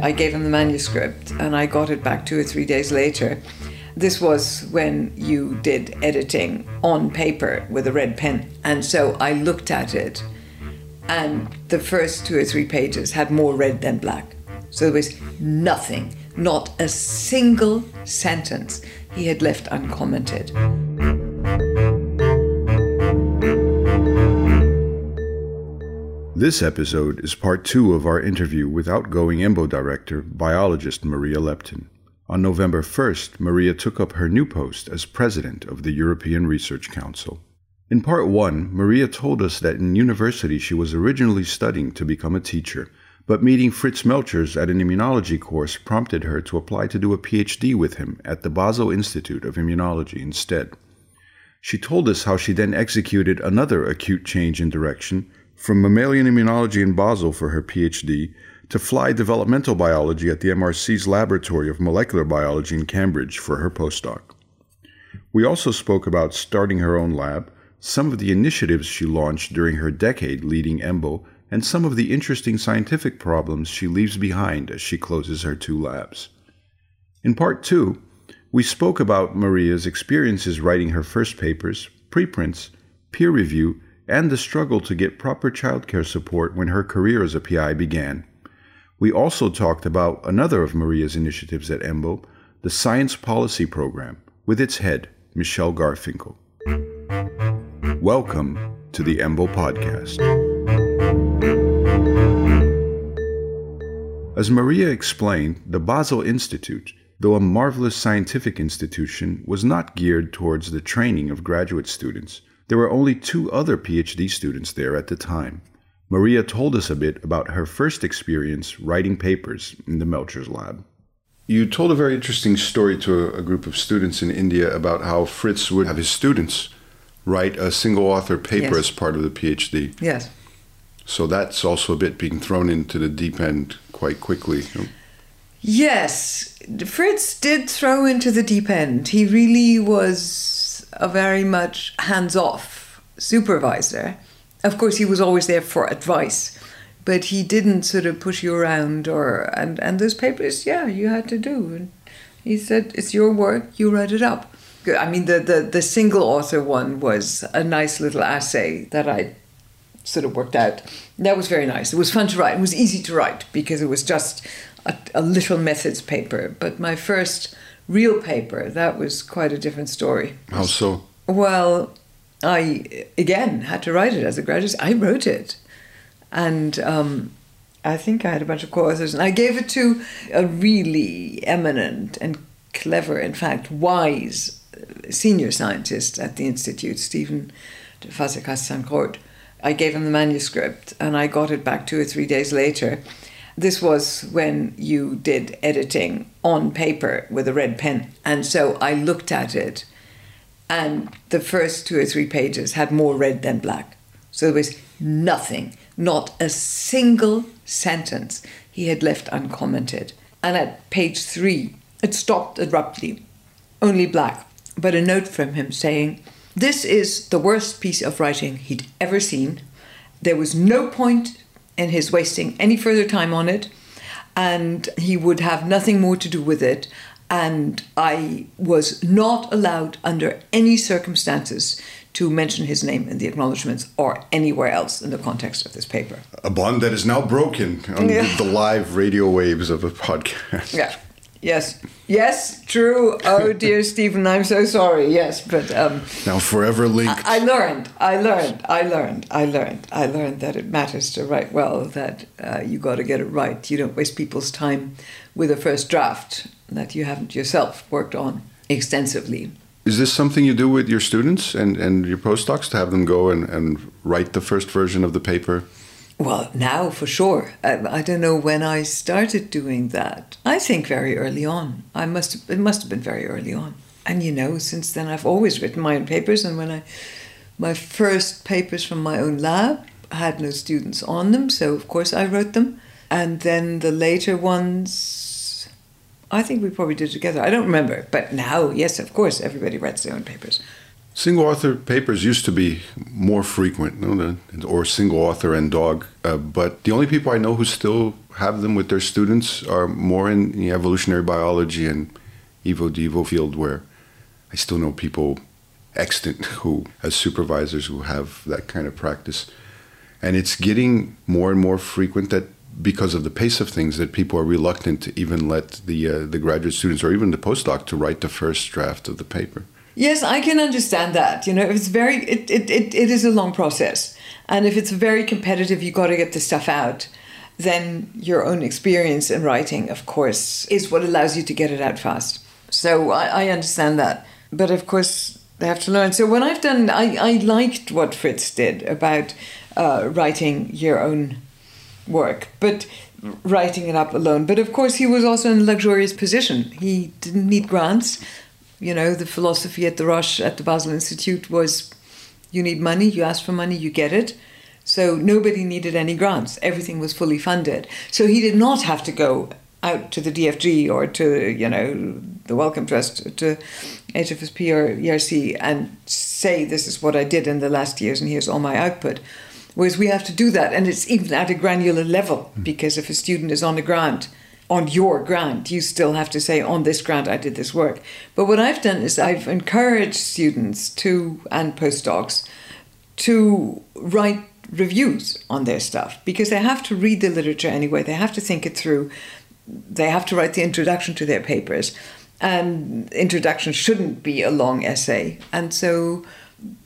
I gave him the manuscript and I got it back two or three days later. This was when you did editing on paper with a red pen. And so I looked at it, and the first two or three pages had more red than black. So there was nothing, not a single sentence he had left uncommented. This episode is part two of our interview with outgoing EMBO director, biologist Maria Leptin. On November 1st, Maria took up her new post as president of the European Research Council. In part one, Maria told us that in university she was originally studying to become a teacher, but meeting Fritz Melchers at an immunology course prompted her to apply to do a PhD with him at the Basel Institute of Immunology instead. She told us how she then executed another acute change in direction from mammalian immunology in Basel for her PhD to fly developmental biology at the MRC's Laboratory of Molecular Biology in Cambridge for her postdoc. We also spoke about starting her own lab, some of the initiatives she launched during her decade leading EMBO, and some of the interesting scientific problems she leaves behind as she closes her two labs. In part two, we spoke about Maria's experiences writing her first papers, preprints, peer review, and the struggle to get proper childcare support when her career as a PI began. We also talked about another of Maria's initiatives at EMBO, the Science Policy Program, with its head, Michele Garfinkel. Welcome to the EMBO podcast. As Maria explained, the Basel Institute, though a marvelous scientific institution, was not geared towards the training of graduate students there were only two other PhD students there at the time. Maria told us a bit about her first experience writing papers in the Melchers lab. You told a very interesting story to a, group of students in India about how Fritz would have his students write a single author paper yes. as part of the PhD. Yes. So that's also a bit being thrown into the deep end quite quickly. Yes, Fritz did throw into the deep end. He really was a very much hands off supervisor. Of course, he was always there for advice, but he didn't sort of push you around or and and those papers, yeah, you had to do. And he said, "It's your work. You write it up." I mean, the the the single author one was a nice little essay that I sort of worked out. That was very nice. It was fun to write. It was easy to write because it was just a, a little methods paper. But my first real paper, that was quite a different story. How so? Well, I again had to write it as a graduate. I wrote it, and um, I think I had a bunch of co-authors, and I gave it to a really eminent and clever, in fact, wise uh, senior scientist at the institute, Stephen de Fazekas I gave him the manuscript, and I got it back two or three days later this was when you did editing on paper with a red pen. And so I looked at it, and the first two or three pages had more red than black. So there was nothing, not a single sentence he had left uncommented. And at page three, it stopped abruptly, only black, but a note from him saying, This is the worst piece of writing he'd ever seen. There was no point in his wasting any further time on it, and he would have nothing more to do with it. And I was not allowed under any circumstances to mention his name in the acknowledgements or anywhere else in the context of this paper. A bond that is now broken on yeah. the live radio waves of a podcast. Yeah. Yes, yes, true. Oh dear, Stephen, I'm so sorry. Yes, but um, now forever linked. I, I, learned, I learned, I learned, I learned, I learned that it matters to write well. That uh, you got to get it right. You don't waste people's time with a first draft that you haven't yourself worked on extensively. Is this something you do with your students and, and your postdocs to have them go and, and write the first version of the paper well, now for sure. I, I, don't know when I started doing that. I think very early on. I must have, it must have been very early on. And you know, since then I've always written my own papers. And when I, my first papers from my own lab had no students on them, so of course I wrote them. And then the later ones, I think we probably did together. I don't remember, but now, yes, of course, everybody writes their own papers. Single author papers used to be more frequent, or single author and dog. Uh, but the only people I know who still have them with their students are more in the evolutionary biology and Evo Devo field, where I still know people extant who, as supervisors, who have that kind of practice. And it's getting more and more frequent that because of the pace of things that people are reluctant to even let the uh, the graduate students or even the postdoc to write the first draft of the paper. Yes, I can understand that. You know, it's very it, it, it, it is a long process. And if it's very competitive, you gotta get the stuff out, then your own experience in writing, of course, is what allows you to get it out fast. So I, I understand that. But of course they have to learn. So when I've done I, I liked what Fritz did about uh, writing your own work, but writing it up alone. But of course, he was also in a luxurious position. He didn't need grants. You know, the philosophy at the Roche, at the Basel Institute was you need money, you ask for money, you get it. So nobody needed any grants. Everything was fully funded. So he did not have to go out to the DFG or to, you know, the Wellcome Trust, to HFSP or ERC and say, this is what I did in the last years and here's all my output. Whereas we have to do that, and it's even at a granular level, mm. because if a student is on a grant, on your grant, you still have to say, on this grant, I did this work. But what I've done is I've encouraged students to, and postdocs, to write reviews on their stuff because they have to read the literature anyway, they have to think it through, they have to write the introduction to their papers. And introduction shouldn't be a long essay. And so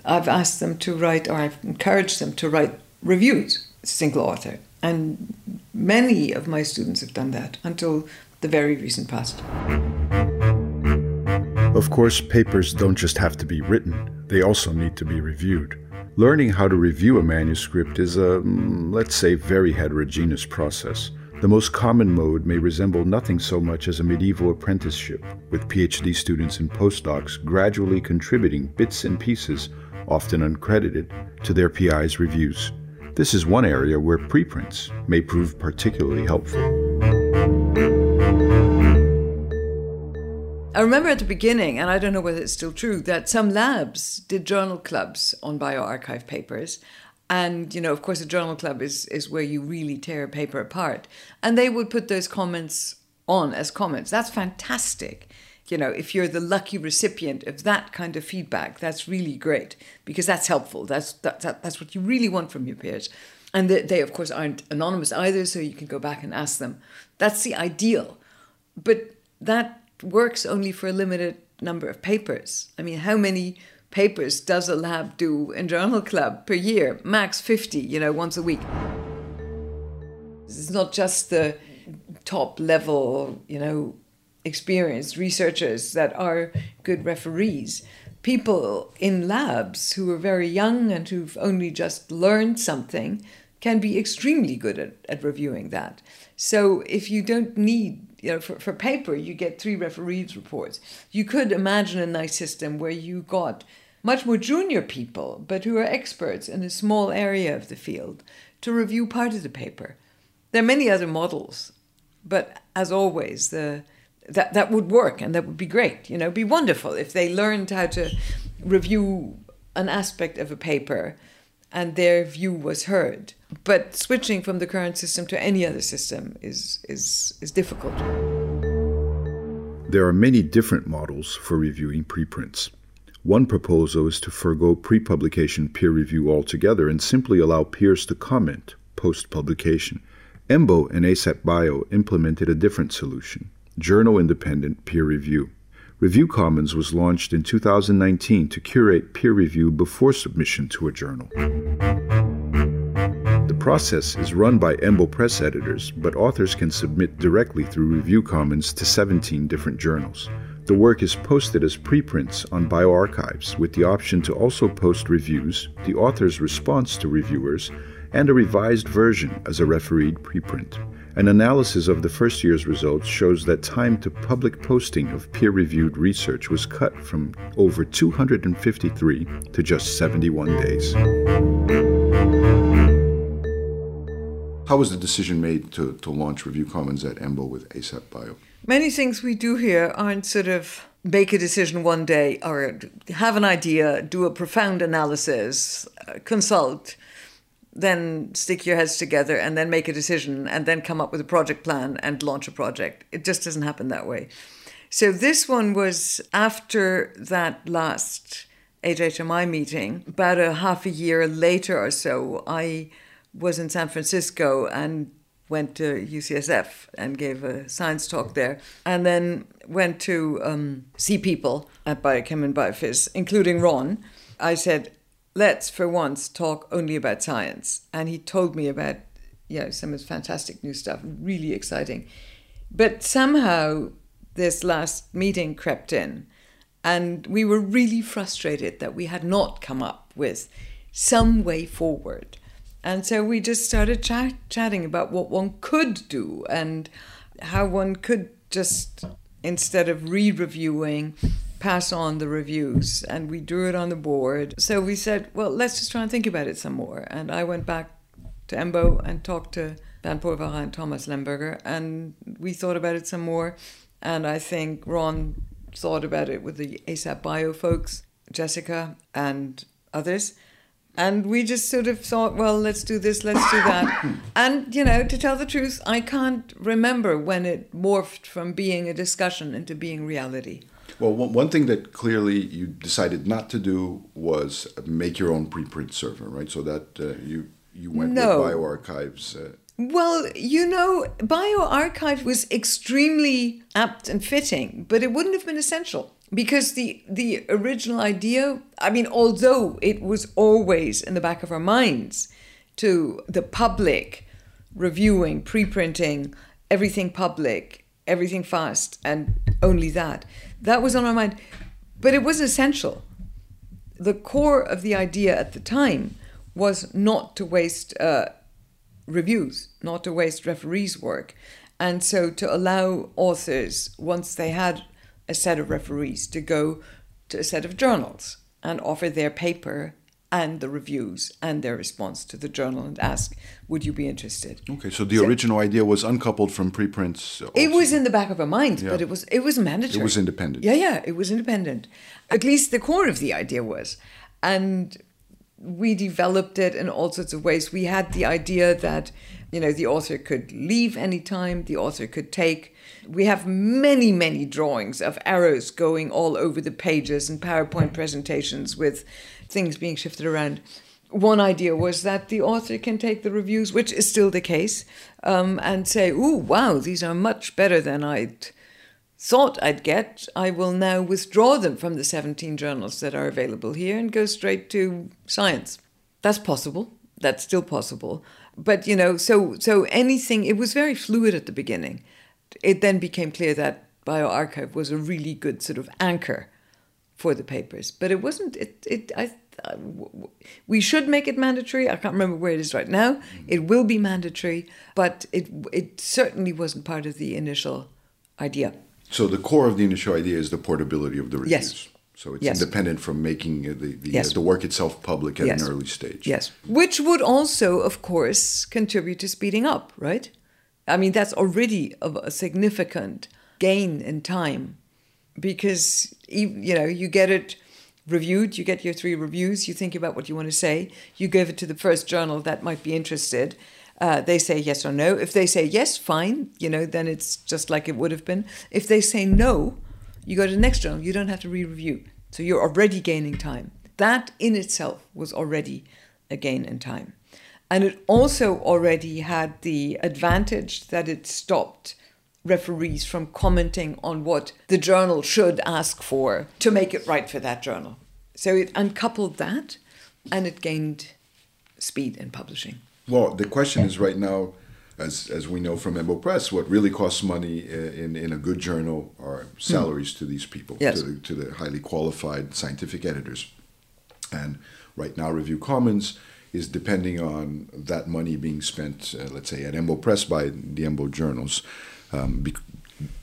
I've asked them to write, or I've encouraged them to write reviews, single author. And many of my students have done that until the very recent past. Of course, papers don't just have to be written, they also need to be reviewed. Learning how to review a manuscript is a, mm, let's say, very heterogeneous process. The most common mode may resemble nothing so much as a medieval apprenticeship, with PhD students and postdocs gradually contributing bits and pieces, often uncredited, to their PI's reviews. This is one area where preprints may prove particularly helpful. I remember at the beginning, and I don't know whether it's still true, that some labs did journal clubs on bioRxiv papers. And, you know, of course, a journal club is, is where you really tear a paper apart. And they would put those comments on as comments. That's fantastic. You know, if you're the lucky recipient of that kind of feedback, that's really great because that's helpful. That's, that, that that's what you really want from your peers. And they, they, of course, aren't anonymous either, so you can go back and ask them. That's the ideal. But that works only for a limited number of papers. I mean, how many papers does a lab do in Journal Club per year? Max 50, you know, once a week. It's not just the top level, you know, experienced researchers that are good referees. People in labs who are very young and who've only just learned something can be extremely good at, at reviewing that. So if you don't need, you know, for, for paper, you get three referees reports. You could imagine a nice system where you got much more junior people, but who are experts in a small area of the field, to review part of the paper. There are many other models, but as always, the that that would work and that would be great. You know, be wonderful if they learned how to review an aspect of a paper and their view was heard. But switching from the current system to any other system is is is difficult. There are many different models for reviewing preprints. One proposal is to forego pre publication peer review altogether and simply allow peers to comment post publication. EMBO and ASAPbio implemented a different solution journal independent peer review. Review Commons was launched in 2019 to curate peer review before submission to a journal. The process is run by EMBO press editors, but authors can submit directly through Review Commons to 17 different journals. The work is posted as preprints on bioRxivs, with the option to also post reviews, the author's response to reviewers, and a revised version as a refereed preprint. An analysis of the first year's results shows that time to public posting of peer reviewed research was cut from over 253 to just 71 days. How was the decision made to, to launch Review Commons at EMBO with ASAPbio? many things we do here aren't sort of make a decision one day or have an idea, do a profound analysis, uh, consult, then stick your heads together and then make a decision and then come up with a project plan and launch a project. It just doesn't happen that way. So this one was after that last HHMI meeting, about a half a year later or so, I was in San Francisco and went to UCSF and gave a science talk there, and then went to um, see people at Biochem and Biophys, including Ron. I said, let's for once talk only about science. And he told me about, you know, some of his fantastic new stuff, really exciting. But somehow this last meeting crept in, and we were really frustrated that we had not come up with some way forward. And so we just started chat- chatting about what one could do and how one could just, instead of re reviewing, pass on the reviews. And we drew it on the board. So we said, well, let's just try and think about it some more. And I went back to EMBO and talked to Dan Pulverer and Thomas Lemberger, and we thought about it some more. And I think Ron thought about it with the ASAPbio folks, Jessica, and others. And we just sort of thought, well, let's do this, let's do that. and, you know, to tell the truth, I can't remember when it morphed from being a discussion into being reality. Well, one thing that clearly you decided not to do was make your own preprint server, right? So that uh, you you went no. with bioRxiv. Uh, well, you know, bioRxiv was extremely apt and fitting, but it wouldn't have been essential because the the original idea, I mean, although it was always in the back of our minds to the public reviewing, preprinting, everything public, everything fast, and only that. That was on my mind, but it was essential. The core of the idea at the time was not to waste. Uh, reviews, not to waste referees' work. And so to allow authors, once they had a set of referees, to go to a set of journals and offer their paper and the reviews and their response to the journal and ask, would you be interested? Okay, so the so, original idea was uncoupled from preprints. Also. It was in the back of our mind, yeah. but it was it was mandatory. It was independent. Yeah, yeah, it was independent. At least the core of the idea was. And we developed it in all sorts of ways. We had the idea that, you know, the author could leave anytime, the author could take. We have many, many drawings of arrows going all over the pages and PowerPoint presentations with things being shifted around. One idea was that the author can take the reviews, which is still the case, um, and say, "Ooh, wow, these are much better than I'd." thought I'd get, I will now withdraw them from the 17 journals that are available here and go straight to science. That's possible. That's still possible. But you know, so so anything it was very fluid at the beginning. It then became clear that bioRxiv was a really good sort of anchor for the papers. But it wasn't it it I we should make it mandatory. I can't remember where it is right now. It will be mandatory, but it it certainly wasn't part of the initial idea. So the core of the initial idea is the portability of the reviews. Yes. So it's yes. independent from making the the, yes. uh, the work itself public at yes. an early stage. Yes, which would also, of course, contribute to speeding up, right? I mean, that's already a significant gain in time, because you know you get it reviewed, you get your three reviews, you think about what you want to say, you give it to the first journal that might be interested, uh, they say yes or no. If they say yes, fine, you know, then it's just like it would have been. If they say no, you go to the next journal. You don't have to re-review. So you're already gaining time. That in itself was already a gain in time. And it also already had the advantage that it stopped referees from commenting on what the journal should ask for to make it right for that journal. So it uncoupled that and it gained speed in publishing. Well, the question is right now, as as we know from EMBO Press, what really costs money in in a good journal are salaries mm. to these people, yes. to, the, to the highly qualified scientific editors. And right now, Review Commons is depending on that money being spent, uh, let's say, at EMBO Press by the EMBO journals. Um,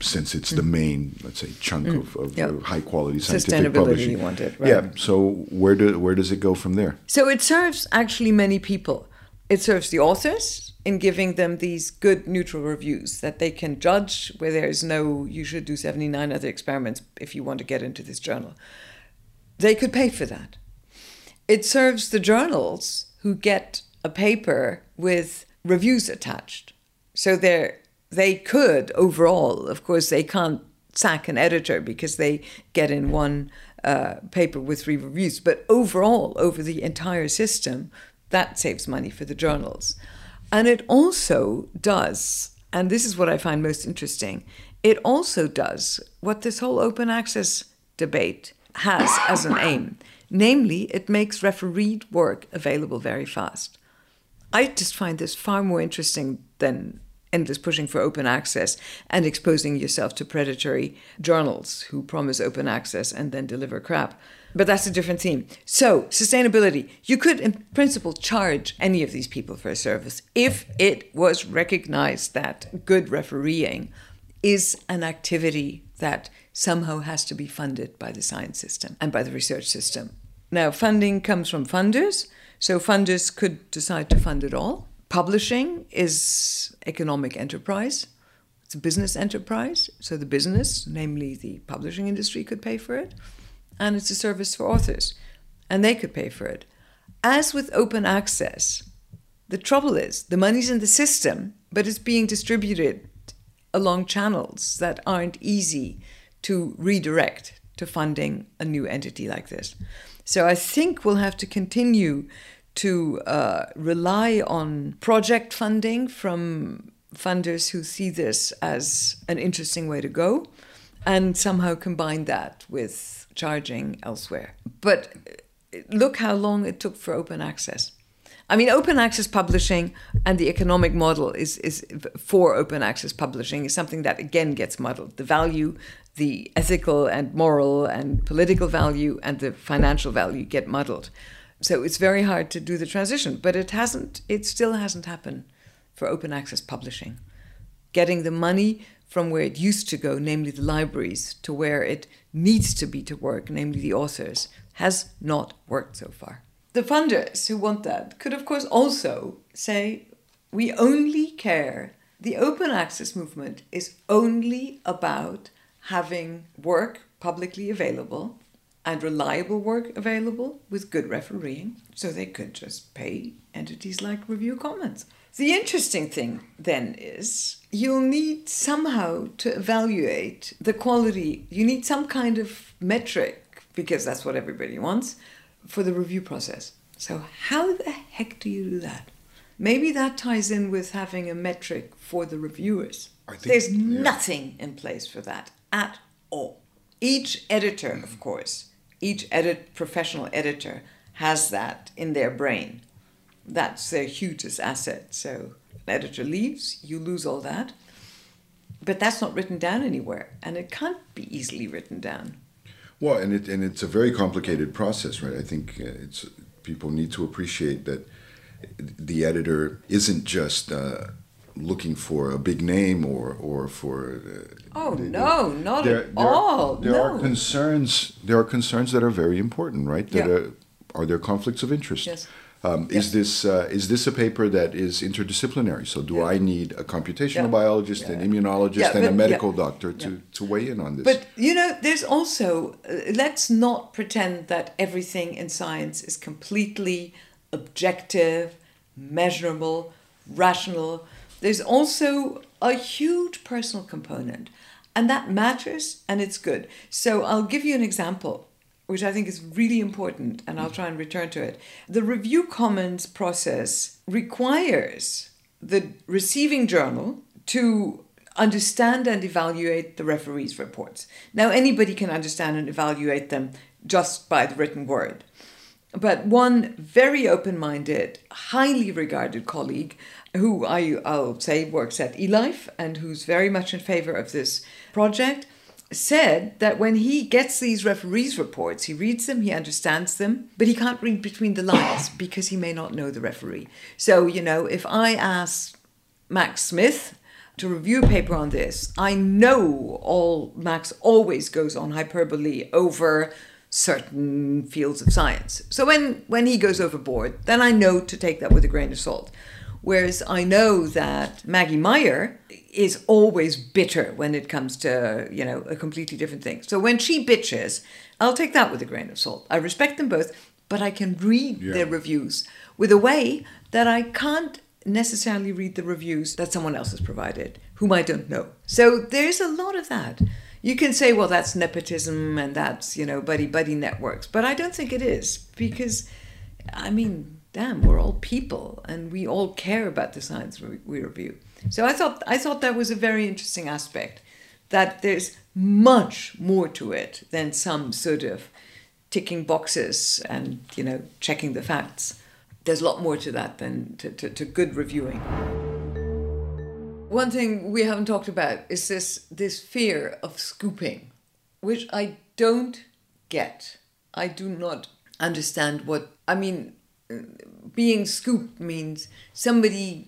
since it's mm. the main, let's say, chunk mm. of, of yep. high quality scientific publishing. You want it, right? Yeah. So where do where does it go from there? So it serves actually many people It serves the authors in giving them these good neutral reviews that they can judge where there is no, you should do 79 other experiments if you want to get into this journal. They could pay for that. It serves the journals who get a paper with reviews attached. So they they could overall, of course, they can't sack an editor because they get in one uh, paper with three reviews. But overall, over the entire system, that saves money for the journals. And it also does, and this is what I find most interesting, it also does what this whole open access debate has as an aim. Namely, it makes refereed work available very fast. I just find this far more interesting than endless pushing for open access and exposing yourself to predatory journals who promise open access and then deliver crap. But that's a different theme. So, sustainability. You could, in principle, charge any of these people for a service if it was recognized that good refereeing is an activity that somehow has to be funded by the science system and by the research system. Now, funding comes from funders. So funders could decide to fund it all. Publishing is economic enterprise. It's a business enterprise. So the business, namely the publishing industry, could pay for it. And it's a service for authors. And they could pay for it. As with open access, the trouble is the money's in the system, but it's being distributed along channels that aren't easy to redirect to funding a new entity like this. So I think we'll have to continue to uh, rely on project funding from funders who see this as an interesting way to go and somehow combine that with charging elsewhere. But uh, look how long it took for open access. I mean, open access publishing and the economic model is, is for open access publishing is something that again gets muddled. The value the ethical and moral and political value and the financial value get muddled. So it's very hard to do the transition, but it hasn't, it still hasn't happened for open access publishing. Getting the money from where it used to go, namely the libraries, to where it needs to be to work, namely the authors, has not worked so far. The funders who want that could, of course, also say, we only care. The open access movement is only about having work publicly available and reliable work available with good refereeing, so they could just pay entities like Review Commons. The interesting thing then is you'll need somehow to evaluate the quality, you need some kind of metric, because that's what everybody wants, for the review process. So, how the heck do you do that? Maybe that ties in with having a metric for the reviewers. Think, There's yeah. nothing in place for that at all. Each editor, of course, each edit professional editor has that in their brain. That's their hugest asset. So an editor leaves, you lose all that. But that's not written down anywhere, and it can't be easily written down. Well, and it and it's a very complicated process, right? I think uh, it's people need to appreciate that the editor isn't just uh, looking for a big name or or for. Uh, oh the, no, not there, at there all. Are, there no. are concerns. There are concerns that are very important, right? That yeah. are, are there conflicts of interest? Yes. Um, yeah. Is this uh, is this a paper that is interdisciplinary? So do yeah. I need a computational yeah. biologist, an immunologist, and a medical doctor to, to weigh in on this? But you know, there's also uh, let's not pretend that everything in science is completely objective, measurable, rational there's also a huge personal component, and that matters and it's good. So I'll give you an example, which I think is really important, and I'll mm-hmm. try and return to it. The review commons process requires the receiving journal to understand and evaluate the referee's reports. Now, anybody can understand and evaluate them just by the written word. But one very open minded, highly regarded colleague who I, I'll say works at eLife and who's very much in favor of this project, said that when he gets these referees' reports, he reads them, he understands them, but he can't read between the lines because he may not know the referee. So, you know, if I ask Max Smith to review a paper on this, I know all Max always goes on hyperbole over certain fields of science. So when, when he goes overboard, then I know to take that with a grain of salt. Whereas I know that Maggie Meyer is always bitter when it comes to, you know, a completely different thing. So when she bitches, I'll take that with a grain of salt. I respect them both, but I can read Yeah. their reviews with a way that I can't necessarily read the reviews that someone else has provided, whom I don't know. So there's a lot of that. You can say, well, that's nepotism and that's, you know, buddy buddy networks, but I don't think it is because, I mean, damn, we're all people and we all care about the science we, review. So I thought I thought that was a very interesting aspect, that there's much more to it than some sort of ticking boxes and you know checking the facts. There's a lot more to that than to, to, to good reviewing. One thing we haven't talked about is this this fear of scooping, which I don't get. I do not understand what I mean. Being scooped means somebody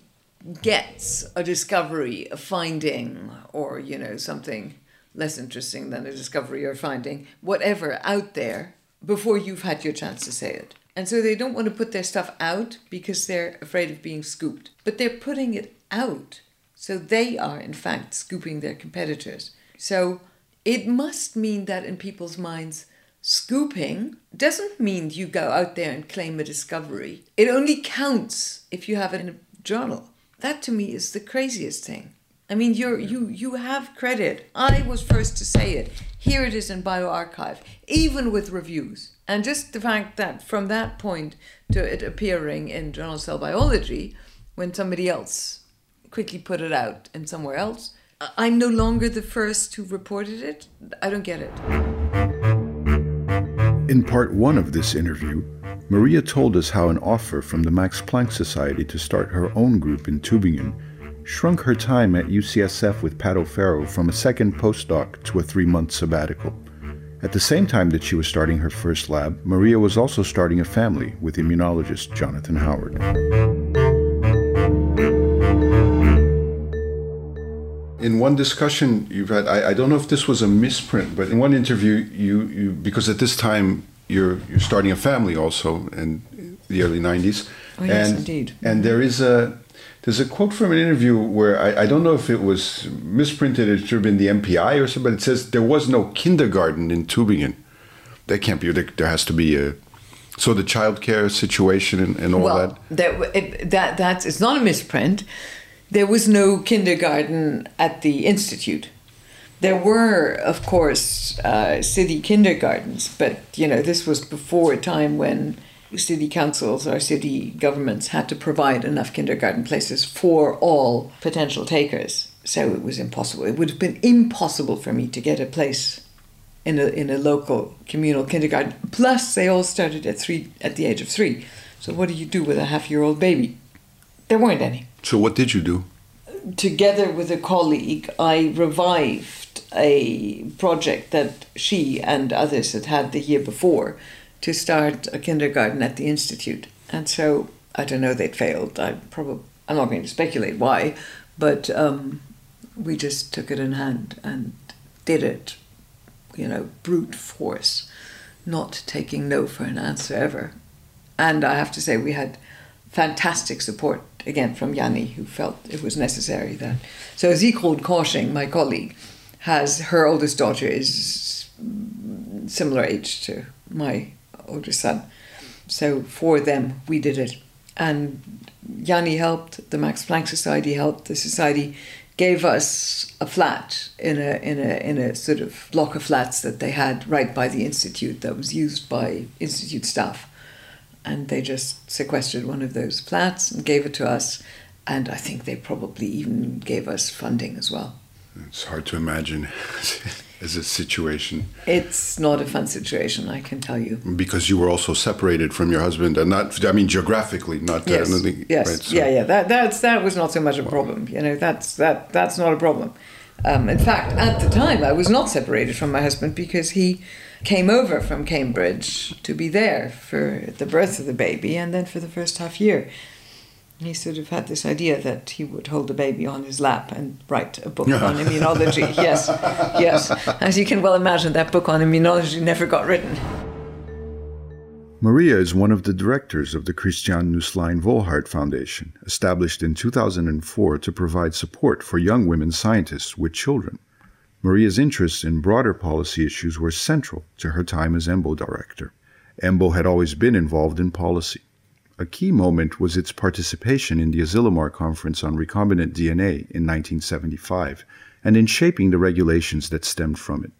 gets a discovery, a finding, or you know something less interesting than a discovery or finding, whatever out there before you've had your chance to say it. And so they don't want to put their stuff out because they're afraid of being scooped. But they're putting it out. So they are, in fact, scooping their competitors. So it must mean that in people's minds, scooping doesn't mean you go out there and claim a discovery. It only counts if you have it in a journal. That to me is the craziest thing. I mean, you're, you you have credit. I was first to say it. Here it is in bioRxiv, even with reviews. And just the fact that from that point to it appearing in Journal Cell Biology, when somebody else quickly put it out in somewhere else, I'm no longer the first who reported it. I don't get it. In part one of this interview, Maria told us how an offer from the Max Planck Society to start her own group in Tübingen shrunk her time at UCSF with Pat O'Farrell from a second postdoc to a three month sabbatical. At the same time that she was starting her first lab, Maria was also starting a family with immunologist Jonathan Howard. In one discussion you've had, I, I don't know if this was a misprint, but in one interview, you, you because at this time you're you're starting a family also in the early '90s. Oh, yes, and, indeed. And there is a there's a quote from an interview where I, I don't know if it was misprinted. It should have been the MPI or something. But it says there was no kindergarten in Tübingen. That can't be. There, there has to be a. So the childcare situation and, and all well, that. It, that that's it's not a misprint. There was no kindergarten at the institute. There were, of course, uh, city kindergartens, but you know this was before a time when city councils or city governments had to provide enough kindergarten places for all potential takers. So it was impossible. It would have been impossible for me to get a place in a in a local communal kindergarten. Plus, they all started at three at the age of three. So what do you do with a half year old baby? There weren't any. So what did you do? Together with a colleague, I revived a project that she and others had had the year before to start a kindergarten at the institute. And so I don't know they'd failed. I probably I'm not going to speculate why, but um, we just took it in hand and did it. You know, brute force, not taking no for an answer ever. And I have to say, we had fantastic support again from Janni, who felt it was necessary that. So Sigrun Korsching, my colleague, has her oldest daughter is similar age to my older son. So for them, we did it, and Janni helped. The Max Planck Society helped. The society gave us a flat in a in a in a sort of block of flats that they had right by the institute that was used by institute staff and they just sequestered one of those flats and gave it to us. And I think they probably even gave us funding as well. It's hard to imagine as a situation It's not a fun situation, I can tell you. because you were also separated from your husband, and not. I mean, geographically, not. Yes, Uh, nothing, yes, right, so- yeah, yeah. That that's that was not so much a problem. You know, that's that that's not a problem. Um, in fact, at the time, I was not separated from my husband because he came over from Cambridge to be there for the birth of the baby and then for the first half year. He sort of had this idea that he would hold the baby on his lap and write a book on immunology. Yes, yes. As you can well imagine, that book on immunology never got written. Maria is one of the directors of the Christiane Nusslein Volhard Foundation, established in 2004 to provide support for young women scientists with children. Maria's interests in broader policy issues were central to her time as EMBO director. EMBO had always been involved in policy. A key moment was its participation in the Asilomar Conference on Recombinant DNA in 1975 and in shaping the regulations that stemmed from it.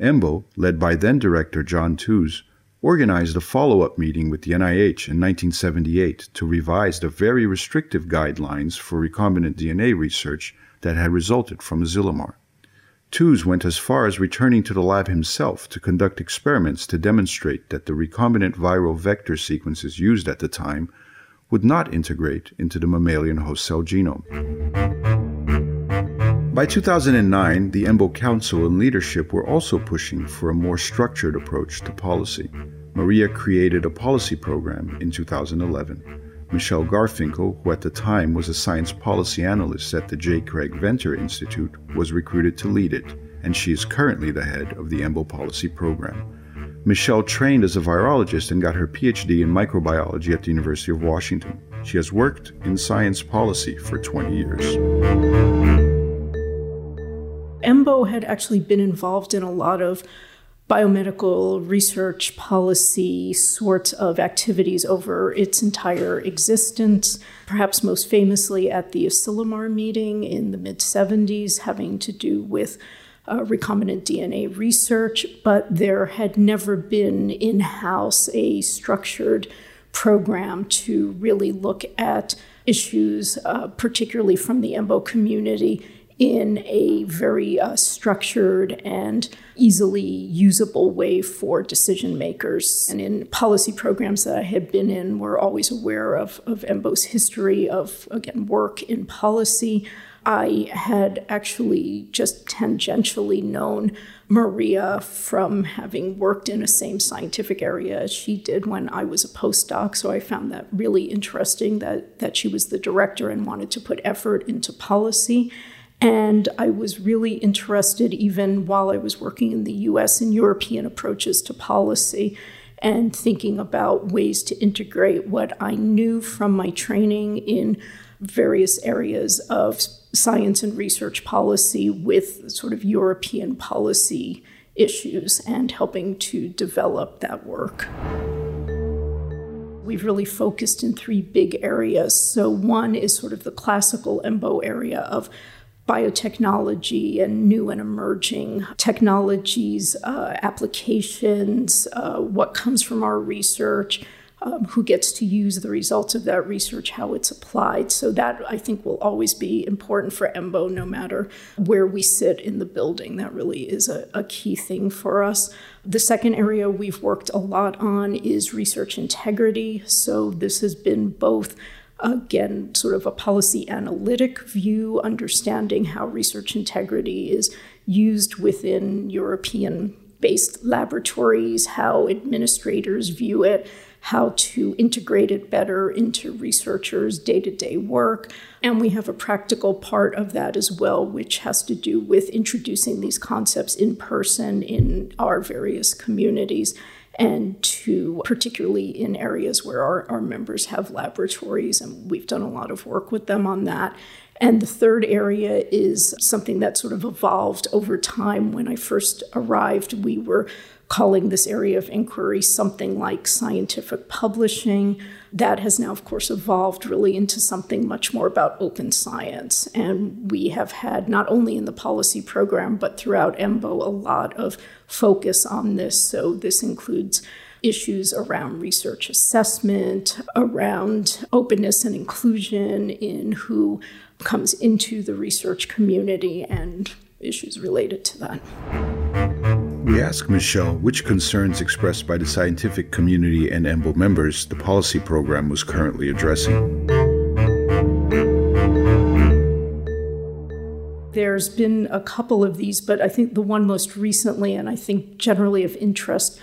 EMBO, led by then director John Tooze, organized a follow up meeting with the NIH in 1978 to revise the very restrictive guidelines for recombinant DNA research that had resulted from Asilomar. Tooze went as far as returning to the lab himself to conduct experiments to demonstrate that the recombinant viral vector sequences used at the time would not integrate into the mammalian host cell genome. By 2009, the EMBO Council and leadership were also pushing for a more structured approach to policy. Maria created a policy program in 2011. Michele Garfinkel, who at the time was a science policy analyst at the J. Craig Venter Institute, was recruited to lead it, and she is currently the head of the EMBO policy program. Michele trained as a virologist and got her PhD in microbiology at the University of Washington. She has worked in science policy for 20 years. EMBO had actually been involved in a lot of biomedical research policy sorts of activities over its entire existence, perhaps most famously at the Asilomar meeting in the mid 70s, having to do with uh, recombinant DNA research, but there had never been in house a structured program to really look at issues, uh, particularly from the EMBO community in a very uh, structured and easily usable way for decision makers. And in policy programs that I had been in, we're always aware of, of EMBO's history of, again, work in policy. I had actually just tangentially known Maria from having worked in the same scientific area as she did when I was a postdoc. So I found that really interesting that, that she was the director and wanted to put effort into policy. And I was really interested, even while I was working in the US, in European approaches to policy and thinking about ways to integrate what I knew from my training in various areas of science and research policy with sort of European policy issues and helping to develop that work. We've really focused in three big areas. So, one is sort of the classical EMBO area of biotechnology and new and emerging technologies, uh, applications, uh, what comes from our research, um, who gets to use the results of that research, how it's applied. So, that I think will always be important for EMBO no matter where we sit in the building. That really is a, a key thing for us. The second area we've worked a lot on is research integrity. So, this has been both again, sort of a policy analytic view, understanding how research integrity is used within European based laboratories, how administrators view it, how to integrate it better into researchers' day to day work. And we have a practical part of that as well, which has to do with introducing these concepts in person in our various communities and to particularly in areas where our, our members have laboratories, and we've done a lot of work with them on that. And the third area is something that sort of evolved over time. When I first arrived, we were calling this area of inquiry something like scientific publishing. That has now, of course, evolved really into something much more about open science. And we have had, not only in the policy program, but throughout EMBO, a lot of focus on this. So this includes issues around research assessment, around openness and inclusion in who comes into the research community, and issues related to that. We ask Michele which concerns expressed by the scientific community and EMBO members the policy program was currently addressing. There's been a couple of these, but I think the one most recently, and I think generally of interest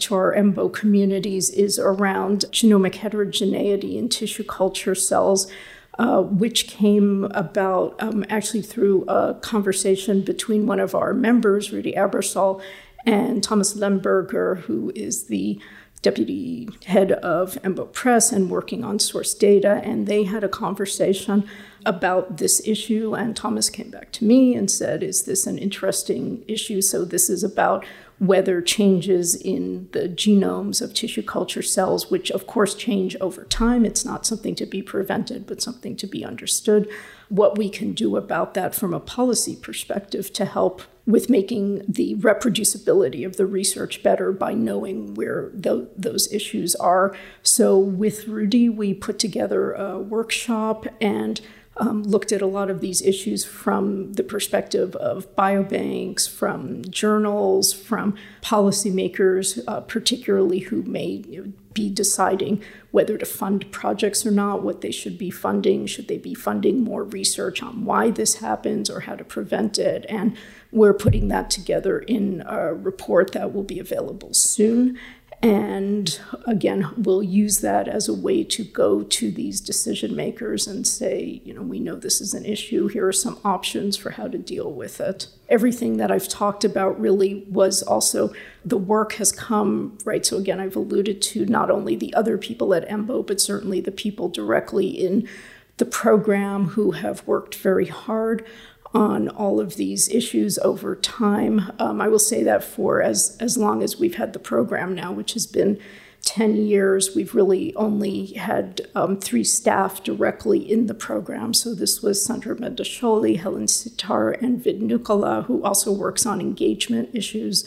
to our EMBO communities, is around genomic heterogeneity in tissue culture cells. Uh, which came about um, actually through a conversation between one of our members, Ruedi Aebersold, and Thomas Lemberger, who is the deputy head of Embo Press and working on source data, and they had a conversation about this issue. And Thomas came back to me and said, Is this an interesting issue? So, this is about whether changes in the genomes of tissue culture cells, which of course change over time, it's not something to be prevented, but something to be understood, what we can do about that from a policy perspective to help with making the reproducibility of the research better by knowing where th- those issues are. So, with Ruedi, we put together a workshop and um, looked at a lot of these issues from the perspective of biobanks, from journals, from policymakers, uh, particularly who may you know, be deciding whether to fund projects or not, what they should be funding. Should they be funding more research on why this happens or how to prevent it? And we're putting that together in a report that will be available soon. And again, we'll use that as a way to go to these decision makers and say, you know, we know this is an issue. Here are some options for how to deal with it. Everything that I've talked about really was also the work has come, right? So again, I've alluded to not only the other people at EMBO, but certainly the people directly in the program who have worked very hard on all of these issues over time. Um, I will say that for as, as long as we've had the program now, which has been 10 years, we've really only had um, three staff directly in the program. So this was Sandra Bendiscioli, Helen Sitar, and Vid Nukola, who also works on engagement issues,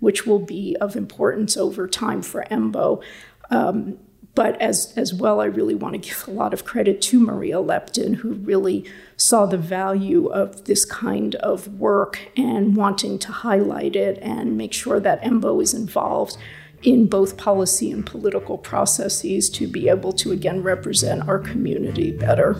which will be of importance over time for EMBO. Um, but as, as well, I really want to give a lot of credit to Maria Leptin, who really saw the value of this kind of work and wanting to highlight it and make sure that EMBO is involved in both policy and political processes to be able to again represent our community better.